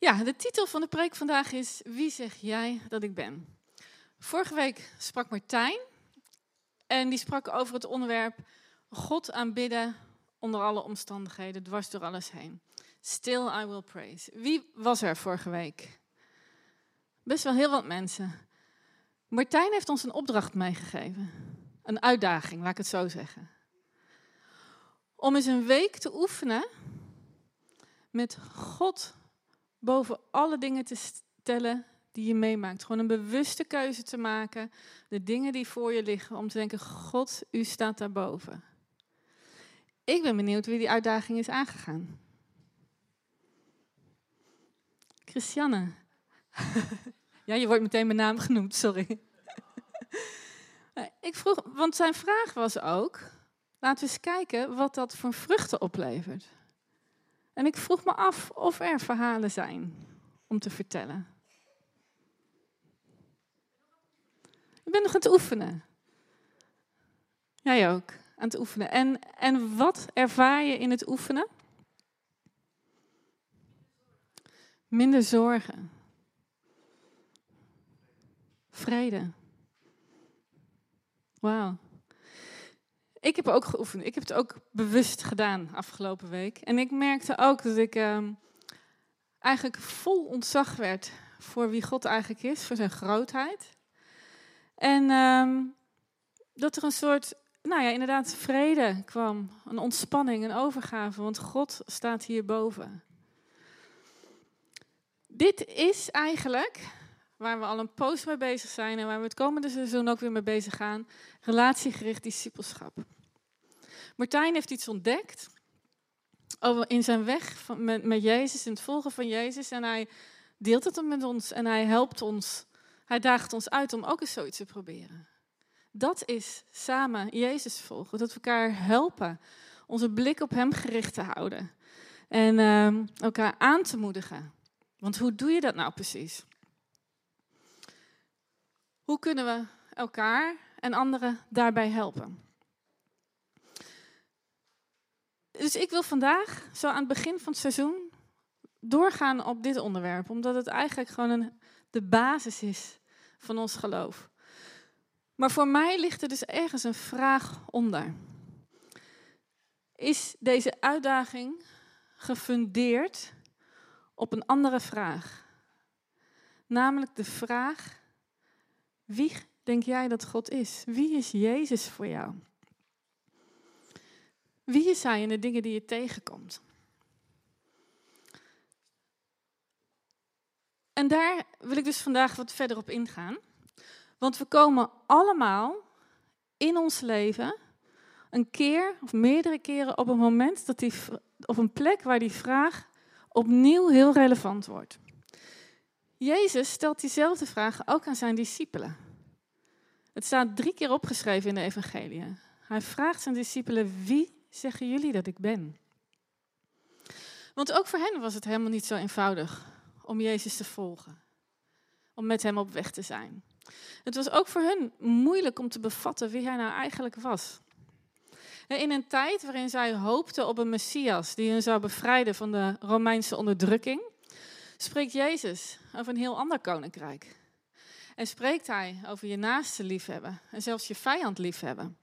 Ja, de titel van de preek vandaag is Wie zeg jij dat ik ben? Vorige week sprak Martijn en die sprak over het onderwerp God aanbidden onder alle omstandigheden, dwars door alles heen. Still I will praise. Wie was er vorige week? Best wel heel wat mensen. Martijn heeft ons een opdracht meegegeven. Een uitdaging, laat ik het zo zeggen. Om eens een week te oefenen met God boven alle dingen te stellen die je meemaakt. Gewoon een bewuste keuze te maken. De dingen die voor je liggen. Om te denken, God, u staat daarboven. Ik ben benieuwd wie die uitdaging is aangegaan. Christiane. ja, je wordt meteen mijn naam genoemd, sorry. Ik vroeg, want zijn vraag was ook, laten we eens kijken wat dat voor vruchten oplevert. En ik vroeg me af of er verhalen zijn om te vertellen. Ik ben nog aan het oefenen. Jij ook, aan het oefenen. En, en wat ervaar je in het oefenen? Minder zorgen. Vrede. Wauw. Ik heb ook geoefend. Ik heb het ook bewust gedaan afgelopen week. En ik merkte ook dat ik ehm, eigenlijk vol ontzag werd voor wie God eigenlijk is, voor zijn grootheid. En ehm, dat er een soort, nou ja, inderdaad vrede kwam. Een ontspanning, een overgave, want God staat hierboven. Dit is eigenlijk waar we al een post mee bezig zijn en waar we het komende seizoen ook weer mee bezig gaan. Relatiegericht discipelschap. Martijn heeft iets ontdekt in zijn weg met, met Jezus, in het volgen van Jezus. En hij deelt het met ons en hij helpt ons. Hij daagt ons uit om ook eens zoiets te proberen. Dat is samen Jezus volgen. Dat we elkaar helpen. Onze blik op Hem gericht te houden. En uh, elkaar aan te moedigen. Want hoe doe je dat nou precies? Hoe kunnen we elkaar en anderen daarbij helpen? Dus ik wil vandaag, zo aan het begin van het seizoen, doorgaan op dit onderwerp. Omdat het eigenlijk gewoon een, de basis is van ons geloof. Maar voor mij ligt er dus ergens een vraag onder. Is deze uitdaging gefundeerd op een andere vraag? Namelijk de vraag wie denk jij dat God is? Wie is Jezus voor jou? Wie is Hij in de dingen die je tegenkomt? En daar wil ik dus vandaag wat verder op ingaan. Want we komen allemaal in ons leven een keer of meerdere keren op een moment dat die, op een plek waar die vraag opnieuw heel relevant wordt. Jezus stelt diezelfde vraag ook aan zijn discipelen. Het staat drie keer opgeschreven in de evangelie. Hij vraagt zijn discipelen, wie zeggen jullie dat ik ben? Want ook voor hen was het helemaal niet zo eenvoudig om Jezus te volgen. Om met hem op weg te zijn. Het was ook voor hen moeilijk om te bevatten wie hij nou eigenlijk was. In een tijd waarin zij hoopten op een Messias die hen zou bevrijden van de Romeinse onderdrukking, spreekt Jezus over een heel ander koninkrijk. En spreekt hij over je naaste liefhebben en zelfs je vijand liefhebben.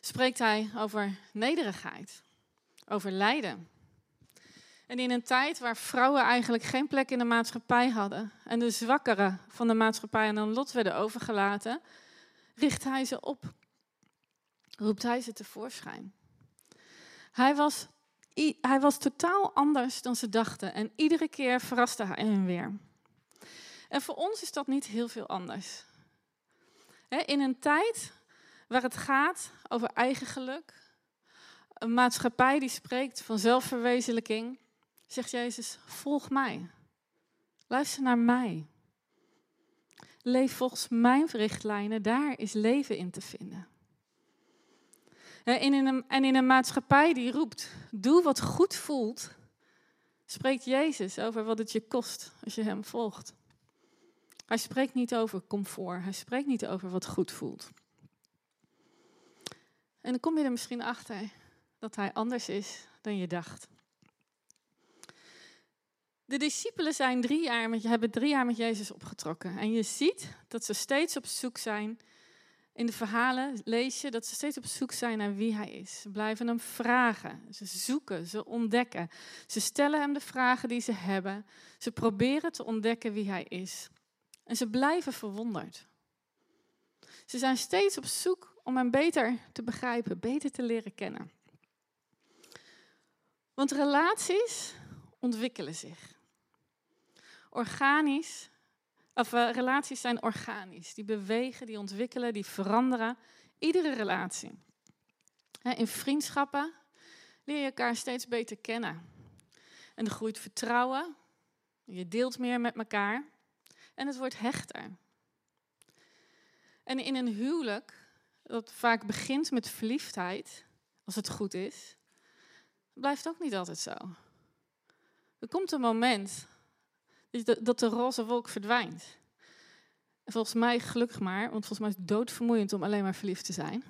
Spreekt hij over nederigheid, over lijden. En in een tijd waar vrouwen eigenlijk geen plek in de maatschappij hadden en de zwakkeren van de maatschappij aan een lot werden overgelaten, richt hij ze op. Roept hij ze tevoorschijn. Hij was, hij was totaal anders dan ze dachten en iedere keer verraste hij hen weer. En voor ons is dat niet heel veel anders. In een tijd waar het gaat over eigen geluk, een maatschappij die spreekt van zelfverwezenlijking, zegt Jezus: Volg mij. Luister naar mij. Leef volgens mijn richtlijnen, daar is leven in te vinden. En in een, en in een maatschappij die roept: Doe wat goed voelt, spreekt Jezus over wat het je kost als je hem volgt. Hij spreekt niet over comfort, hij spreekt niet over wat goed voelt. En dan kom je er misschien achter dat hij anders is dan je dacht. De discipelen zijn drie jaar met, hebben drie jaar met Jezus opgetrokken. En je ziet dat ze steeds op zoek zijn. In de verhalen lees je dat ze steeds op zoek zijn naar wie hij is. Ze blijven hem vragen. Ze zoeken, ze ontdekken. Ze stellen hem de vragen die ze hebben. Ze proberen te ontdekken wie hij is. En ze blijven verwonderd. Ze zijn steeds op zoek om hem beter te begrijpen, beter te leren kennen. Want relaties ontwikkelen zich. Organisch, of uh, relaties zijn organisch. Die bewegen, die ontwikkelen, die veranderen. Iedere relatie. in vriendschappen leer je elkaar steeds beter kennen. En er groeit vertrouwen. Je deelt meer met elkaar. En het wordt hechter. En in een huwelijk, dat vaak begint met verliefdheid, als het goed is, blijft ook niet altijd zo. Er komt een moment dat de roze wolk verdwijnt. En volgens mij gelukkig maar, want volgens mij is het doodvermoeiend om alleen maar verliefd te zijn.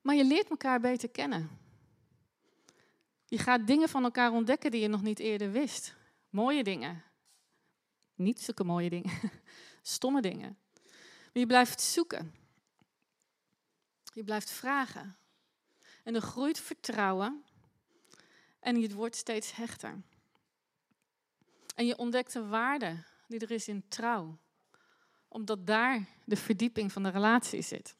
Maar je leert elkaar beter kennen. Je gaat dingen van elkaar ontdekken die je nog niet eerder wist. Mooie dingen. Niet zulke mooie dingen. Stomme dingen. Maar je blijft zoeken. Je blijft vragen. En er groeit vertrouwen. En het wordt steeds hechter. En je ontdekt de waarde die er is in trouw. Omdat daar de verdieping van de relatie zit.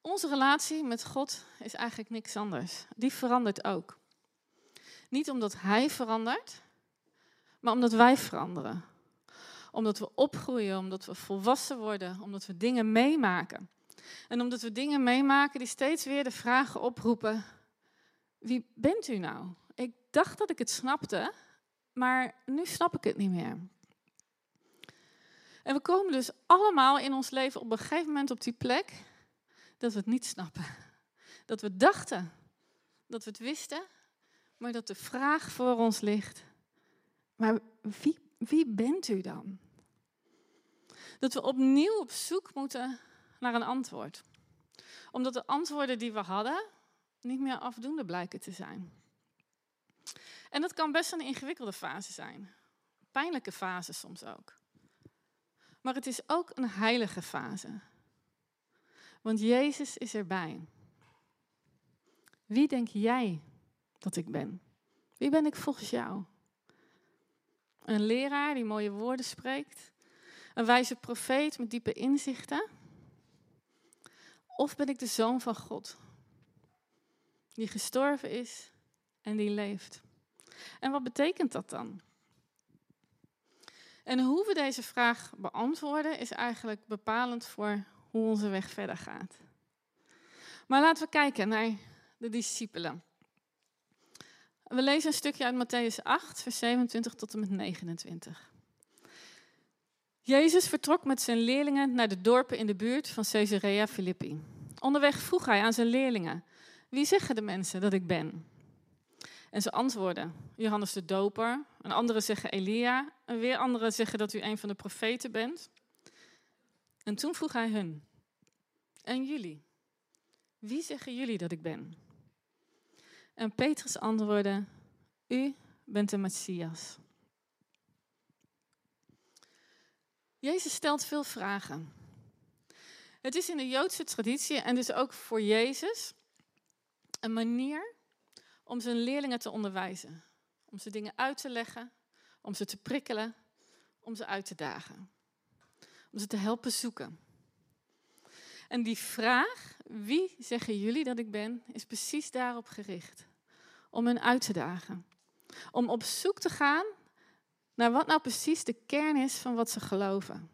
Onze relatie met God is eigenlijk niks anders. Die verandert ook. Niet omdat Hij verandert, maar omdat wij veranderen. Omdat we opgroeien, omdat we volwassen worden, omdat we dingen meemaken. En omdat we dingen meemaken die steeds weer de vragen oproepen: wie bent u nou? Dacht dat ik het snapte, maar nu snap ik het niet meer. En we komen dus allemaal in ons leven op een gegeven moment op die plek dat we het niet snappen. Dat we dachten dat we het wisten, maar dat de vraag voor ons ligt: maar wie, wie bent u dan? Dat we opnieuw op zoek moeten naar een antwoord. Omdat de antwoorden die we hadden niet meer afdoende blijken te zijn. En dat kan best een ingewikkelde fase zijn. Pijnlijke fase soms ook. Maar het is ook een heilige fase. Want Jezus is erbij. Wie denk jij dat ik ben? Wie ben ik volgens jou? Een leraar die mooie woorden spreekt? Een wijze profeet met diepe inzichten? Of ben ik de zoon van God? Die gestorven is en die leeft. En wat betekent dat dan? En hoe we deze vraag beantwoorden is eigenlijk bepalend voor hoe onze weg verder gaat. Maar laten we kijken naar de discipelen. We lezen een stukje uit Matthäus 8, vers 27 tot en met 29. Jezus vertrok met zijn leerlingen naar de dorpen in de buurt van Caesarea Philippi. Onderweg vroeg hij aan zijn leerlingen: Wie zeggen de mensen dat ik ben? En ze antwoorden: Johannes de Doper. En anderen zeggen Elia. En weer anderen zeggen dat u een van de profeten bent. En toen vroeg hij hun: En jullie? Wie zeggen jullie dat ik ben? En Petrus antwoordde: U bent de Messias. Jezus stelt veel vragen. Het is in de Joodse traditie en dus ook voor Jezus een manier om zijn leerlingen te onderwijzen. Om ze dingen uit te leggen, om ze te prikkelen, om ze uit te dagen. Om ze te helpen zoeken. En die vraag, wie zeggen jullie dat ik ben, is precies daarop gericht. Om hen uit te dagen. Om op zoek te gaan naar wat nou precies de kern is van wat ze geloven.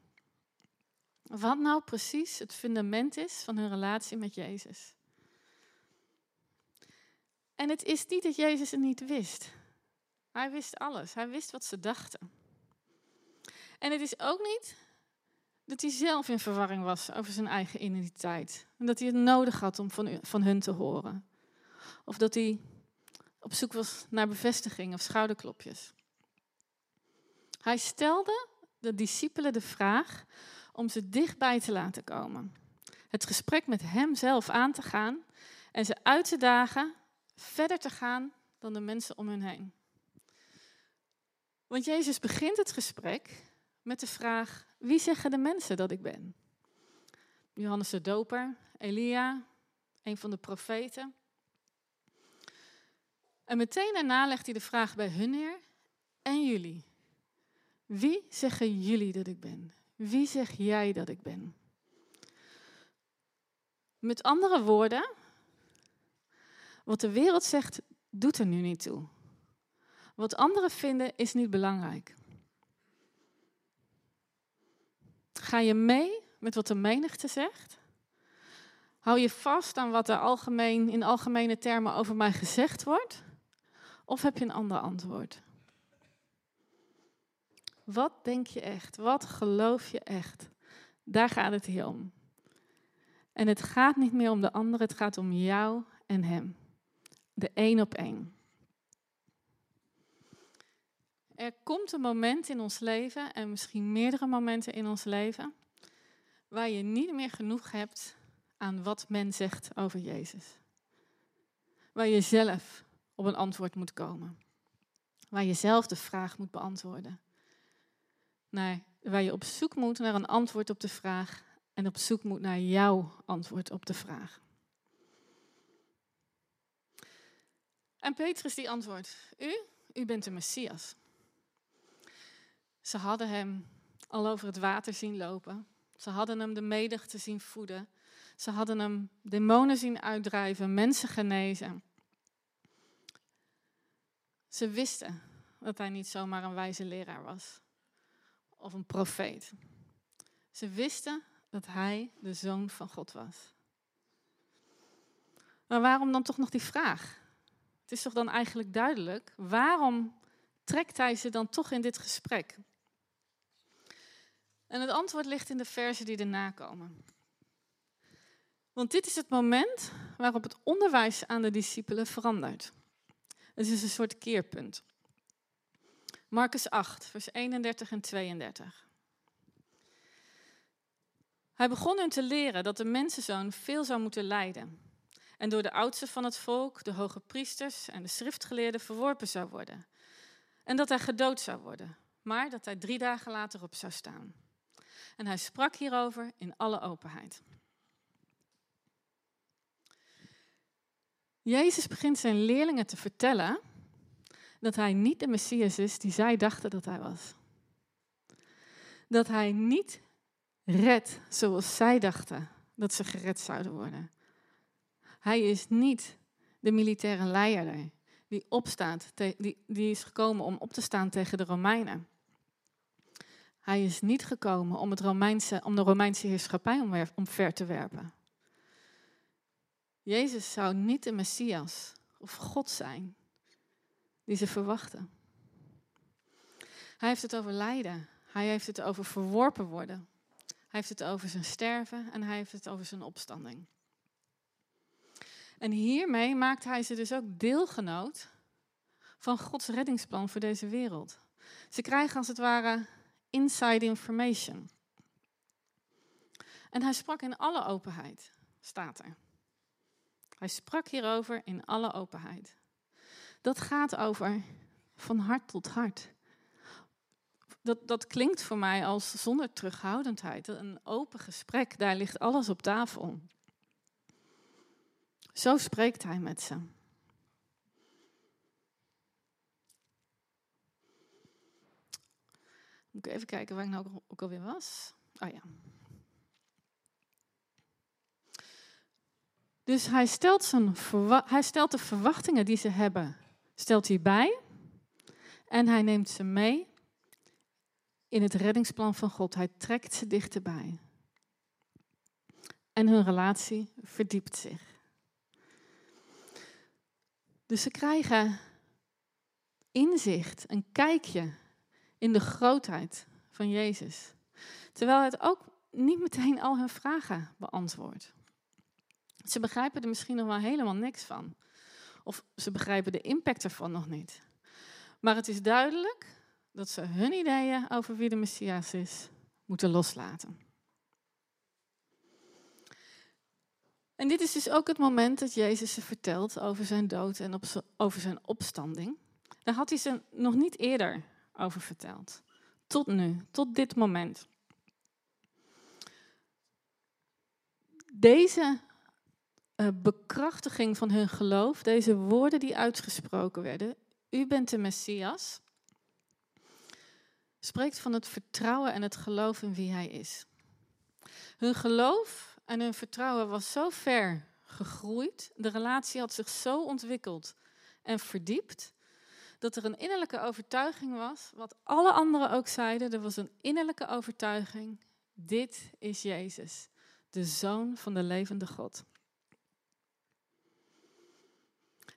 Wat nou precies het fundament is van hun relatie met Jezus. En het is niet dat Jezus het niet wist. Hij wist alles. Hij wist wat ze dachten. En het is ook niet dat hij zelf in verwarring was over zijn eigen identiteit. En dat hij het nodig had om van, van hun te horen. Of dat hij op zoek was naar bevestiging of schouderklopjes. Hij stelde de discipelen de vraag om ze dichtbij te laten komen. Het gesprek met hem zelf aan te gaan en ze uit te dagen verder te gaan dan de mensen om hen heen. Want Jezus begint het gesprek met de vraag: wie zeggen de mensen dat ik ben? Johannes de Doper, Elia, een van de profeten. En meteen daarna legt hij de vraag bij hun neer: en jullie? Wie zeggen jullie dat ik ben? Wie zeg jij dat ik ben? Met andere woorden, wat de wereld zegt, doet er nu niet toe. Wat anderen vinden is niet belangrijk. Ga je mee met wat de menigte zegt? Hou je vast aan wat er algemeen, in algemene termen over mij gezegd wordt? Of heb je een ander antwoord? Wat denk je echt? Wat geloof je echt? Daar gaat het hier om. En het gaat niet meer om de ander, het gaat om jou en hem. De één op één. Er komt een moment in ons leven, en misschien meerdere momenten in ons leven, waar je niet meer genoeg hebt aan wat men zegt over Jezus. Waar je zelf op een antwoord moet komen. Waar je zelf de vraag moet beantwoorden. Naar, waar je op zoek moet naar een antwoord op de vraag en op zoek moet naar jouw antwoord op de vraag. En Petrus die antwoordt, u, u bent de Messias. Ze hadden hem al over het water zien lopen. Ze hadden hem de menigte zien voeden. Ze hadden hem demonen zien uitdrijven, mensen genezen. Ze wisten dat hij niet zomaar een wijze leraar was of een profeet. Ze wisten dat hij de zoon van God was. Maar waarom dan toch nog die vraag? Het is toch dan eigenlijk duidelijk, waarom trekt hij ze dan toch in dit gesprek? En het antwoord ligt in de versen die erna komen. Want dit is het moment waarop het onderwijs aan de discipelen verandert. Het is een soort keerpunt. Marcus 8, vers 31 en 32. Hij begon hun te leren dat de mensenzoon veel zou moeten lijden. En door de oudsten van het volk, de hoge priesters en de schriftgeleerden verworpen zou worden. En dat hij gedood zou worden, maar dat hij drie dagen later op zou staan. En hij sprak hierover in alle openheid. Jezus begint zijn leerlingen te vertellen dat hij niet de Messias is die zij dachten dat hij was. Dat hij niet redt zoals zij dachten dat ze gered zouden worden. Hij is niet de militaire leider die opstaat, die, die is gekomen om op te staan tegen de Romeinen. Hij is niet gekomen om, het Romeinse, om de Romeinse heerschappij omver te werpen. Jezus zou niet de Messias of God zijn die ze verwachten. Hij heeft het over lijden. Hij heeft het over verworpen worden. Hij heeft het over zijn sterven en hij heeft het over zijn opstanding. En hiermee maakt hij ze dus ook deelgenoot van Gods reddingsplan voor deze wereld. Ze krijgen als het ware inside information. En hij sprak in alle openheid, staat er. Hij sprak hierover in alle openheid. Dat gaat over van hart tot hart. Dat, dat klinkt voor mij als zonder terughoudendheid. Een open gesprek, daar ligt alles op tafel. Zo spreekt hij met ze. Moet ik even kijken waar ik nou ook alweer was. Oh ja. Dus hij stelt, zijn hij stelt de verwachtingen die ze hebben, stelt hij bij. En hij neemt ze mee in het reddingsplan van God. Hij trekt ze dichterbij. En hun relatie verdiept zich. Dus ze krijgen inzicht, een kijkje in de grootheid van Jezus. Terwijl het ook niet meteen al hun vragen beantwoordt. Ze begrijpen er misschien nog wel helemaal niks van. Of ze begrijpen de impact ervan nog niet. Maar het is duidelijk dat ze hun ideeën over wie de Messias is moeten loslaten. En dit is dus ook het moment dat Jezus ze vertelt over zijn dood en over zijn opstanding. Daar had hij ze nog niet eerder over verteld. Tot nu, tot dit moment. Deze uh, bekrachtiging van hun geloof, deze woorden die uitgesproken werden, u bent de Messias, spreekt van het vertrouwen en het geloof in wie hij is. Hun geloof en hun vertrouwen was zo ver gegroeid, de relatie had zich zo ontwikkeld en verdiept, dat er een innerlijke overtuiging was, wat alle anderen ook zeiden, er was een innerlijke overtuiging, dit is Jezus, de Zoon van de levende God.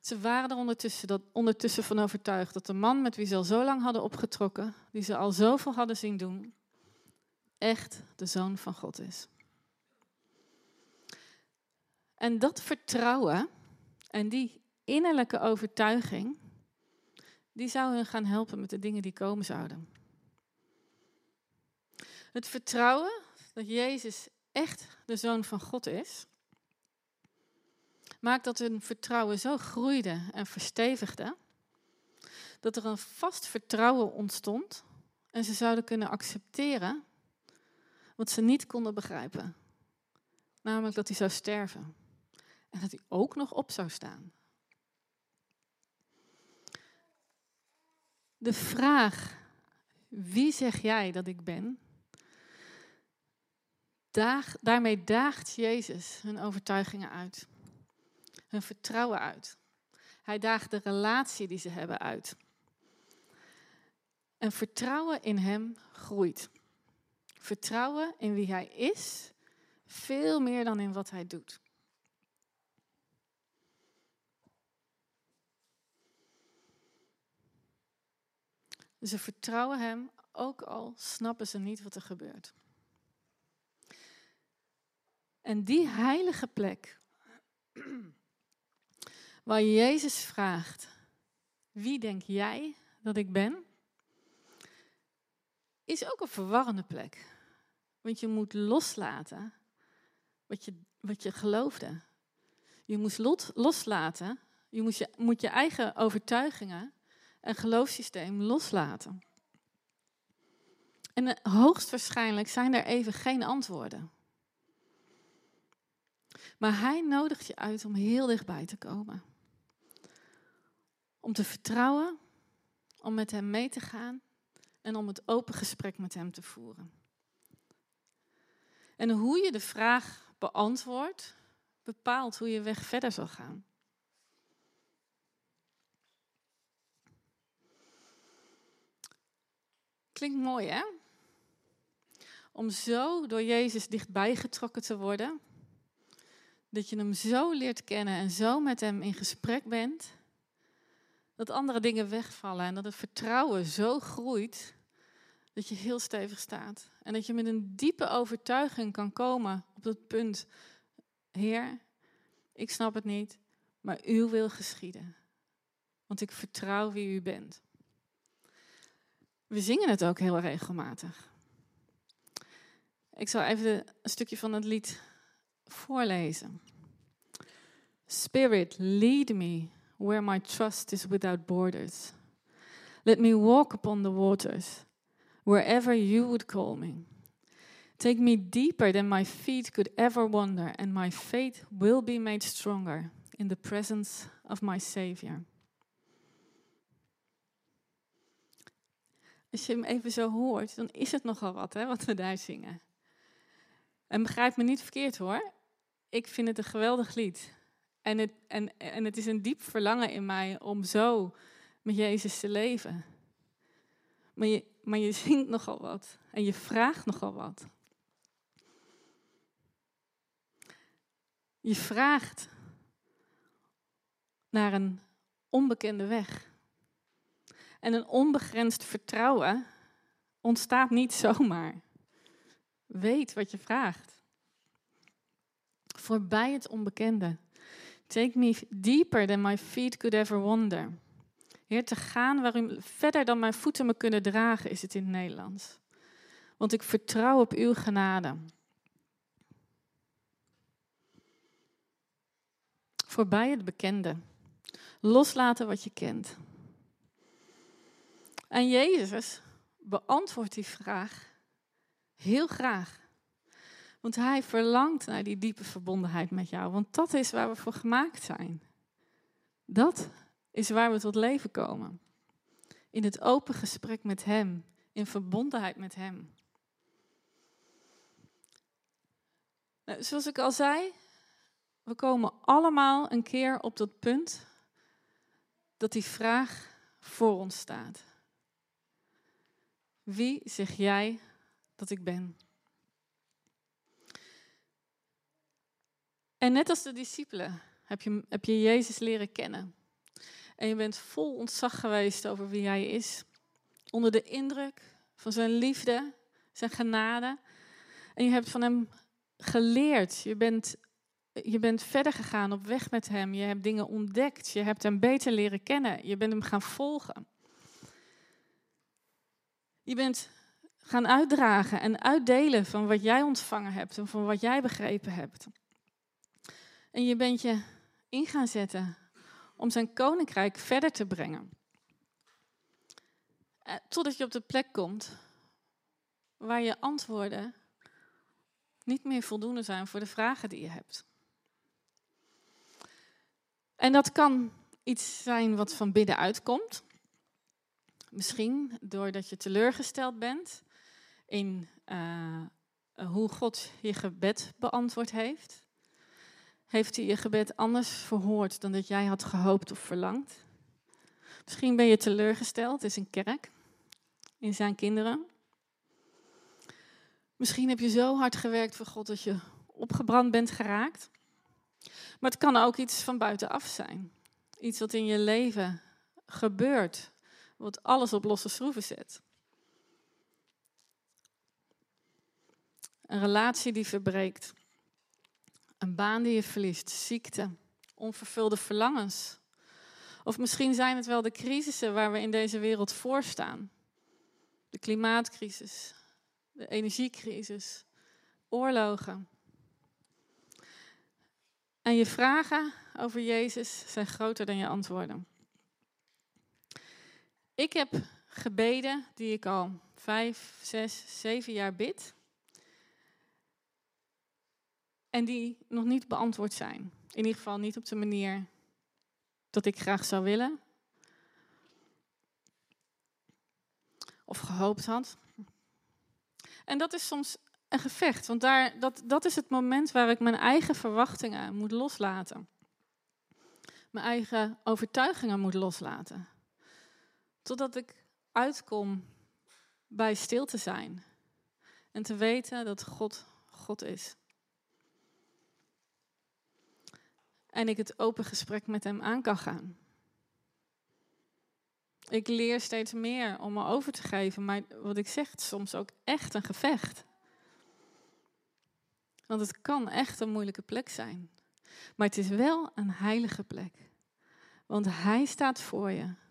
Ze waren er ondertussen, dat, ondertussen van overtuigd dat de man met wie ze al zo lang hadden opgetrokken, die ze al zoveel hadden zien doen, echt de zoon van God is. En dat vertrouwen en die innerlijke overtuiging, die zou hun gaan helpen met de dingen die komen zouden. Het vertrouwen dat Jezus echt de zoon van God is, maakt dat hun vertrouwen zo groeide en verstevigde, dat er een vast vertrouwen ontstond en ze zouden kunnen accepteren wat ze niet konden begrijpen. Namelijk dat hij zou sterven en dat hij ook nog op zou staan. De vraag, wie zeg jij dat ik ben? Daarmee daagt Jezus hun overtuigingen uit hun vertrouwen uit. Hij daagt de relatie die ze hebben uit. En vertrouwen in Hem groeit. Vertrouwen in wie Hij is, veel meer dan in wat Hij doet. Ze vertrouwen Hem, ook al snappen ze niet wat er gebeurt. En die heilige plek waar Jezus vraagt, wie denk jij dat ik ben? Is ook een verwarrende plek. Want je moet loslaten wat je, wat je geloofde. Je moest loslaten, je moet, je moet je eigen overtuigingen en geloofssysteem loslaten. En hoogstwaarschijnlijk zijn er even geen antwoorden. Maar hij nodigt je uit om heel dichtbij te komen. Om te vertrouwen, om met Hem mee te gaan en om het open gesprek met Hem te voeren. En hoe je de vraag beantwoordt, bepaalt hoe je weg verder zal gaan. Klinkt mooi, hè? Om zo door Jezus dichtbij getrokken te worden, dat je Hem zo leert kennen en zo met Hem in gesprek bent, dat andere dingen wegvallen en dat het vertrouwen zo groeit dat je heel stevig staat. En dat je met een diepe overtuiging kan komen op dat punt. Heer, ik snap het niet, maar uw wil geschieden. Want ik vertrouw wie u bent. We zingen het ook heel regelmatig. Ik zal even een stukje van het lied voorlezen. Spirit, lead me where my trust is without borders. Let me walk upon the waters, wherever you would call me. Take me deeper than my feet could ever wander, and my faith will be made stronger in the presence of my Savior. Als je hem even zo hoort, dan is het nogal wat hè, wat we daar zingen. En begrijp me niet verkeerd hoor. Ik vind het een geweldig lied. En het, en, en het is een diep verlangen in mij om zo met Jezus te leven. Maar je, maar je zingt nogal wat en je vraagt nogal wat. Je vraagt naar een onbekende weg. En een onbegrensd vertrouwen ontstaat niet zomaar. Weet wat je vraagt. Voorbij het onbekende. Take me deeper than my feet could ever wander. Heer, te gaan waar u verder dan mijn voeten me kunnen dragen, is het in het Nederlands. Want ik vertrouw op uw genade. Voorbij het bekende. Loslaten wat je kent. En Jezus beantwoordt die vraag heel graag. Want hij verlangt naar die diepe verbondenheid met jou. Want dat is waar we voor gemaakt zijn. Dat is waar we tot leven komen. In het open gesprek met Hem. In verbondenheid met Hem. Nou, zoals ik al zei, we komen allemaal een keer op dat punt dat die vraag voor ons staat. Wie zeg jij dat ik ben? En net als de discipelen heb je, heb je Jezus leren kennen. En je bent vol ontzag geweest over wie hij is. Onder de indruk van zijn liefde, zijn genade. En je hebt van hem geleerd. Je bent, je bent verder gegaan op weg met hem. Je hebt dingen ontdekt. Je hebt hem beter leren kennen. Je bent hem gaan volgen. Je bent gaan uitdragen en uitdelen van wat jij ontvangen hebt en van wat jij begrepen hebt. En je bent je in gaan zetten om zijn koninkrijk verder te brengen. Eh, totdat je op de plek komt waar je antwoorden niet meer voldoende zijn voor de vragen die je hebt. En dat kan iets zijn wat van binnenuit komt. Misschien doordat je teleurgesteld bent in uh, hoe God je gebed beantwoord heeft. Heeft hij je gebed anders verhoord dan dat jij had gehoopt of verlangd? Misschien ben je teleurgesteld in zijn kerk, in zijn kinderen. Misschien heb je zo hard gewerkt voor God dat je opgebrand bent geraakt. Maar het kan ook iets van buitenaf zijn. Iets wat in je leven gebeurt, wat alles op losse schroeven zet. Een relatie die verbreekt. Een baan die je verliest, ziekte, onvervulde verlangens. Of misschien zijn het wel de crisissen waar we in deze wereld voor staan. De klimaatcrisis, de energiecrisis, oorlogen. En je vragen over Jezus zijn groter dan je antwoorden. Ik heb gebeden die ik al vijf, zes, zeven jaar bid. En die nog niet beantwoord zijn. In ieder geval niet op de manier dat ik graag zou willen. Of gehoopt had. En dat is soms een gevecht, want daar, dat, dat is het moment waar ik mijn eigen verwachtingen moet loslaten. Mijn eigen overtuigingen moet loslaten. Totdat ik uitkom bij stil te zijn. En te weten dat God God is. En ik het open gesprek met hem aan kan gaan. Ik leer steeds meer om me over te geven, maar wat ik zeg, soms ook echt een gevecht. Want het kan echt een moeilijke plek zijn. Maar het is wel een heilige plek. Want Hij staat voor je.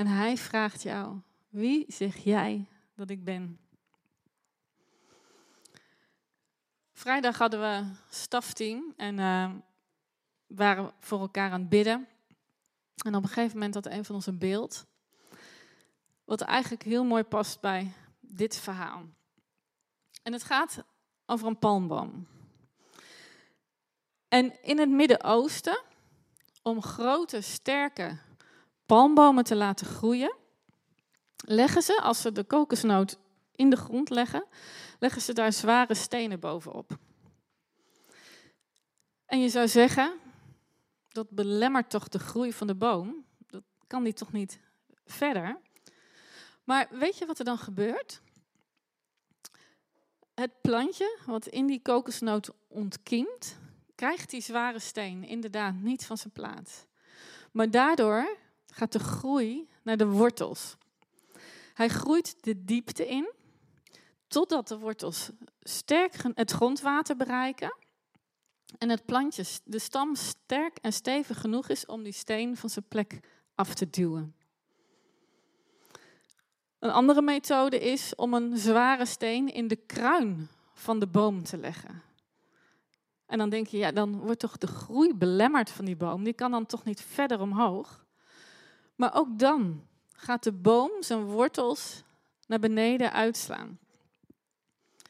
En Hij vraagt jou, wie zeg jij dat ik ben? Vrijdag hadden we stafteam en uh, waren voor elkaar aan het bidden. En op een gegeven moment had een van ons een beeld. Wat eigenlijk heel mooi past bij dit verhaal. En het gaat over een palmboom. En in het Midden-Oosten, om grote, sterke palmbomen te laten groeien, leggen ze, als ze de kokosnoot in de grond leggen, leggen ze daar zware stenen bovenop. En je zou zeggen, dat belemmert toch de groei van de boom. Dat kan die toch niet verder. Maar weet je wat er dan gebeurt? Het plantje wat in die kokosnoot ontkiemt, krijgt die zware steen inderdaad niet van zijn plaats. Maar daardoor gaat de groei naar de wortels. Hij groeit de diepte in, totdat de wortels sterk het grondwater bereiken en het plantje, de stam, sterk en stevig genoeg is om die steen van zijn plek af te duwen. Een andere methode is om een zware steen in de kruin van de boom te leggen. En dan denk je, ja, dan wordt toch de groei belemmerd van die boom. Die kan dan toch niet verder omhoog. Maar ook dan gaat de boom zijn wortels naar beneden uitslaan.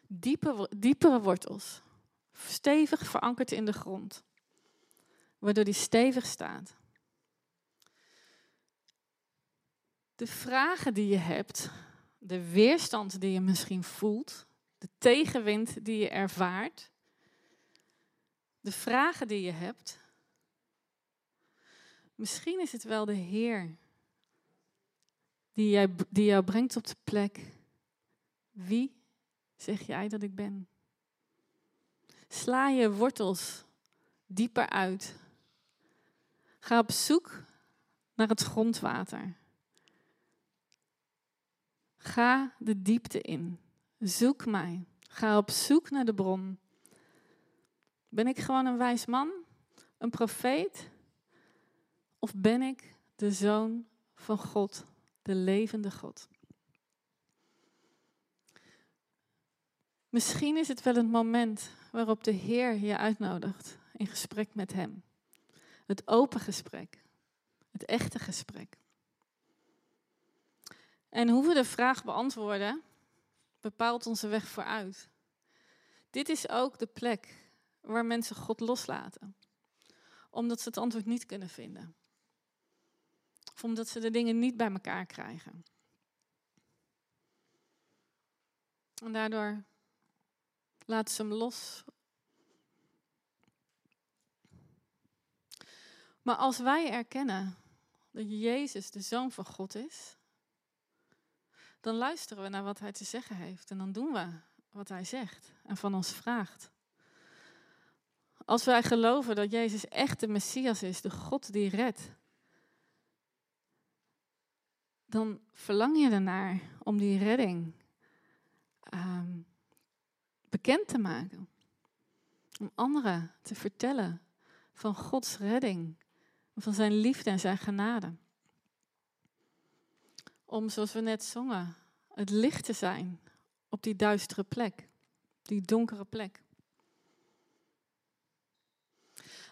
Diepe, diepere wortels. Stevig verankerd in de grond. Waardoor die stevig staat. De vragen die je hebt, de weerstand die je misschien voelt, de tegenwind die je ervaart, de vragen die je hebt. Misschien is het wel de Heer die, jij, die jou brengt op de plek. Wie zeg jij dat ik ben? Sla je wortels dieper uit. Ga op zoek naar het grondwater. Ga de diepte in. Zoek mij. Ga op zoek naar de bron. Ben ik gewoon een wijs man? Een profeet? Of ben ik de zoon van God, de levende God? Misschien is het wel het moment waarop de Heer je uitnodigt in gesprek met Hem. Het open gesprek, het echte gesprek. En hoe we de vraag beantwoorden, bepaalt onze weg vooruit. Dit is ook de plek waar mensen God loslaten, omdat ze het antwoord niet kunnen vinden. Of omdat ze de dingen niet bij elkaar krijgen. En daardoor laten ze hem los. Maar als wij erkennen dat Jezus de Zoon van God is, dan luisteren we naar wat Hij te zeggen heeft en dan doen we wat Hij zegt en van ons vraagt. Als wij geloven dat Jezus echt de Messias is, de God die redt, dan verlang je ernaar om die redding ehm, bekend te maken. Om anderen te vertellen van Gods redding, van zijn liefde en zijn genade. Om, zoals we net zongen, het licht te zijn op die duistere plek, die donkere plek.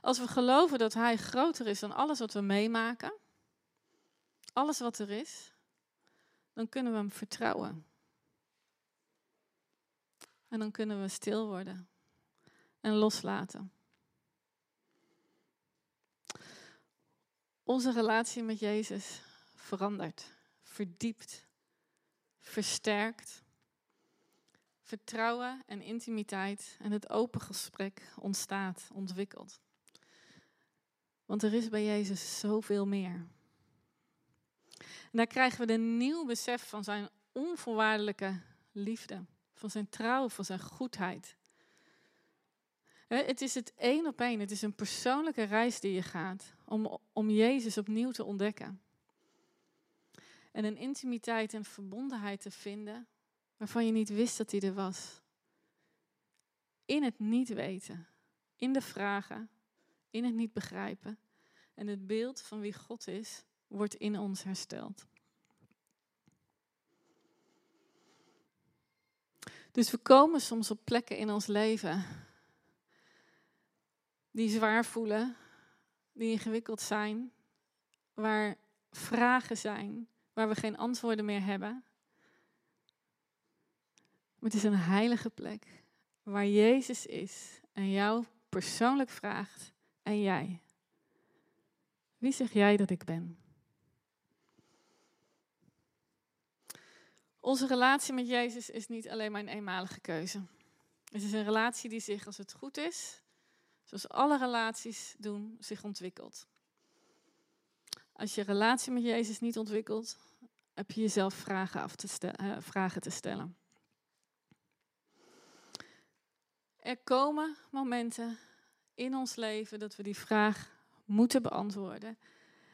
Als we geloven dat Hij groter is dan alles wat we meemaken, alles wat er is, dan kunnen we Hem vertrouwen. En dan kunnen we stil worden en loslaten. Onze relatie met Jezus verandert, verdiept, versterkt. Vertrouwen en intimiteit en het open gesprek ontstaat, ontwikkelt. Want er is bij Jezus zoveel meer. En daar krijgen we een nieuw besef van zijn onvoorwaardelijke liefde, van zijn trouw, van zijn goedheid. Het is het één op één, het is een persoonlijke reis die je gaat om, om Jezus opnieuw te ontdekken. En een intimiteit en verbondenheid te vinden waarvan je niet wist dat die er was. In het niet weten, in de vragen, in het niet begrijpen. En het beeld van wie God is, wordt in ons hersteld. Dus we komen soms op plekken in ons leven die zwaar voelen, die ingewikkeld zijn, waar vragen zijn, waar we geen antwoorden meer hebben. Maar het is een heilige plek waar Jezus is en jou persoonlijk vraagt en jij. Wie zeg jij dat ik ben? Onze relatie met Jezus is niet alleen maar een eenmalige keuze. Het is een relatie die zich, als het goed is, zoals alle relaties doen, zich ontwikkelt. Als je relatie met Jezus niet ontwikkelt, heb je jezelf vragen, af te stellen, uh, vragen te stellen. Er komen momenten in ons leven dat we die vraag moeten beantwoorden.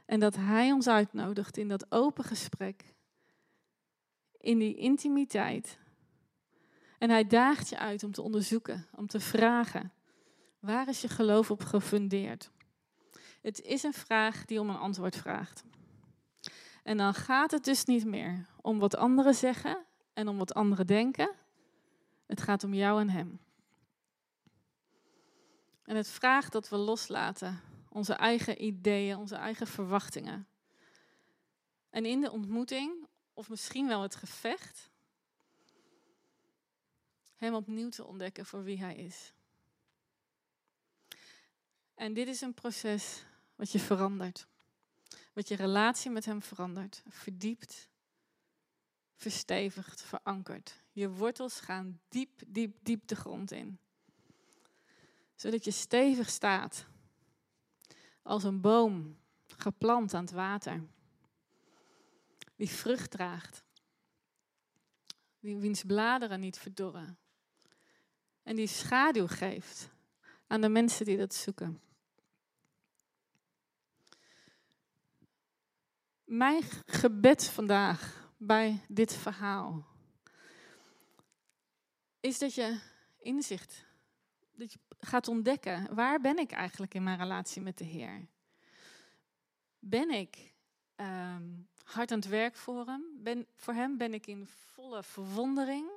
En dat Hij ons uitnodigt in dat open gesprek, in die intimiteit. En Hij daagt je uit om te onderzoeken, om te vragen, waar is je geloof op gefundeerd? Het is een vraag die om een antwoord vraagt. En dan gaat het dus niet meer om wat anderen zeggen en om wat anderen denken. Het gaat om jou en Hem. En het vraagt dat we loslaten onze eigen ideeën, onze eigen verwachtingen. En in de ontmoeting, of misschien wel het gevecht, hem opnieuw te ontdekken voor wie hij is. En dit is een proces wat je verandert. Wat je relatie met hem verandert, verdiept, verstevigt, verankert. Je wortels gaan diep, diep, diep de grond in. Zodat je stevig staat. Als een boom geplant aan het water. Die vrucht draagt. Wiens bladeren niet verdorren. En die schaduw geeft aan de mensen die dat zoeken. Mijn gebed vandaag bij dit verhaal is dat je inzicht, dat je gaat ontdekken, waar ben ik eigenlijk in mijn relatie met de Heer? Ben ik um, hard aan het werk voor Hem? Ben, voor Hem ben ik in volle verwondering?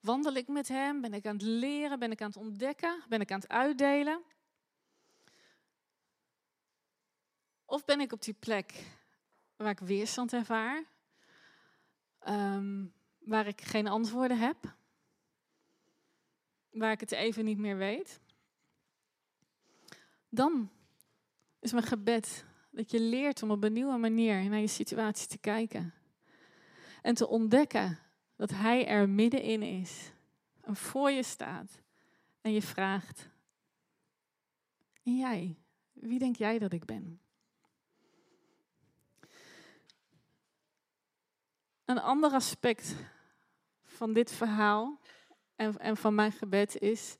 Wandel ik met Hem? Ben ik aan het leren? Ben ik aan het ontdekken? Ben ik aan het uitdelen? Of ben ik op die plek waar ik weerstand ervaar? Um, waar ik geen antwoorden heb? Waar ik het even niet meer weet? Dan is mijn gebed dat je leert om op een nieuwe manier naar je situatie te kijken. En te ontdekken dat Hij er middenin is. En voor je staat. En je vraagt. En jij? Wie denk jij dat ik ben? Een ander aspect van dit verhaal en, en van mijn gebed is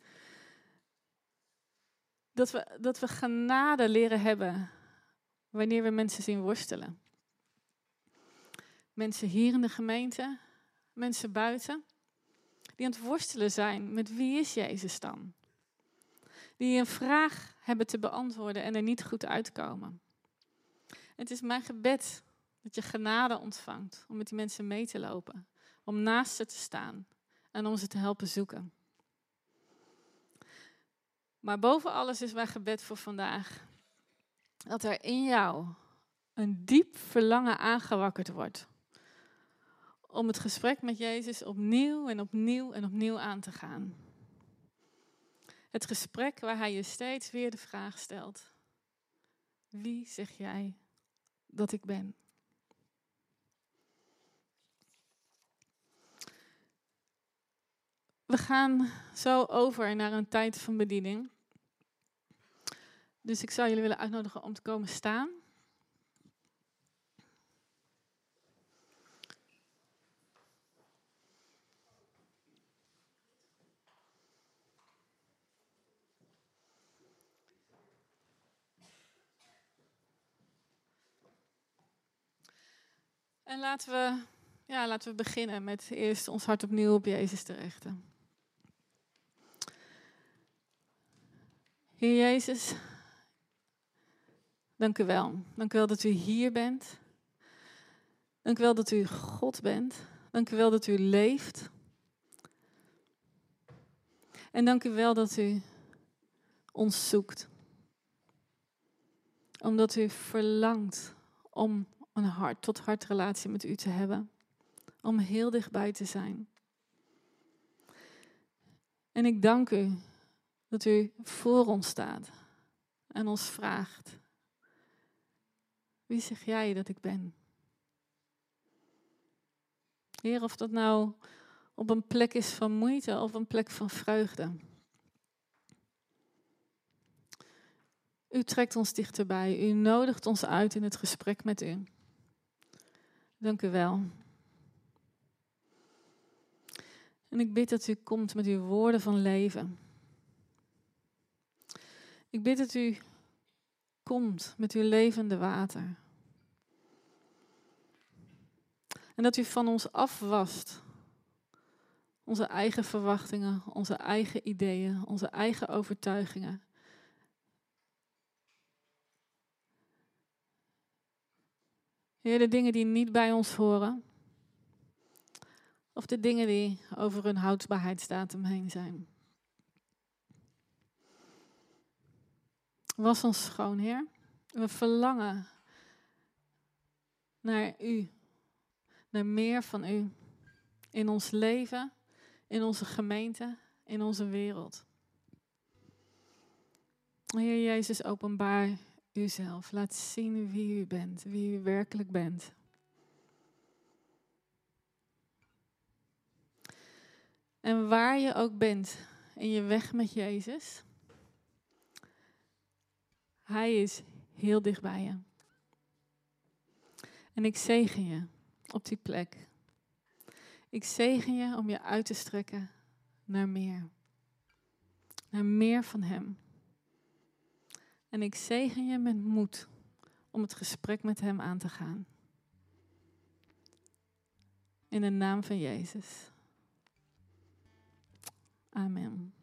dat we, dat we genade leren hebben wanneer we mensen zien worstelen. Mensen hier in de gemeente, mensen buiten, die aan het worstelen zijn met wie is Jezus dan? Die een vraag hebben te beantwoorden en er niet goed uitkomen. Het is mijn gebed dat je genade ontvangt om met die mensen mee te lopen, om naast ze te staan en om ze te helpen zoeken. Maar boven alles is mijn gebed voor vandaag dat er in jou een diep verlangen aangewakkerd wordt. Om het gesprek met Jezus opnieuw en opnieuw en opnieuw aan te gaan. Het gesprek waar hij je steeds weer de vraag stelt: Wie zeg jij dat ik ben? We gaan zo over naar een tijd van bediening. Dus ik zou jullie willen uitnodigen om te komen staan. En laten we, ja, laten we beginnen met eerst ons hart opnieuw op Jezus te richten. Heer Jezus, dank u wel. Dank u wel dat u hier bent. Dank u wel dat u God bent. Dank u wel dat u leeft. En dank u wel dat u ons zoekt. Omdat u verlangt om een hart tot hart relatie met u te hebben. Om heel dichtbij te zijn. En ik dank u dat u voor ons staat en ons vraagt: Wie zeg jij dat ik ben? Heer, of dat nou op een plek is van moeite of een plek van vreugde. U trekt ons dichterbij. U nodigt ons uit in het gesprek met u. Dank u wel. En ik bid dat u komt met uw woorden van leven. Ik bid dat u komt met uw levende water. En dat u van ons afwast onze eigen verwachtingen, onze eigen ideeën, onze eigen overtuigingen. Heer, de dingen die niet bij ons horen, of de dingen die over hun houdbaarheidsdatum heen zijn. Was ons schoon, Heer. We verlangen naar U, naar meer van U in ons leven, in onze gemeente, in onze wereld. Heer Jezus, openbaar Uzelf. Laat zien wie U bent, wie U werkelijk bent. En waar je ook bent in je weg met Jezus, Hij is heel dicht bij je. En ik zegen je op die plek. Ik zegen je om je uit te strekken naar meer. Naar meer van Hem. En ik zegen je met moed om het gesprek met Hem aan te gaan. In de naam van Jezus. Amen.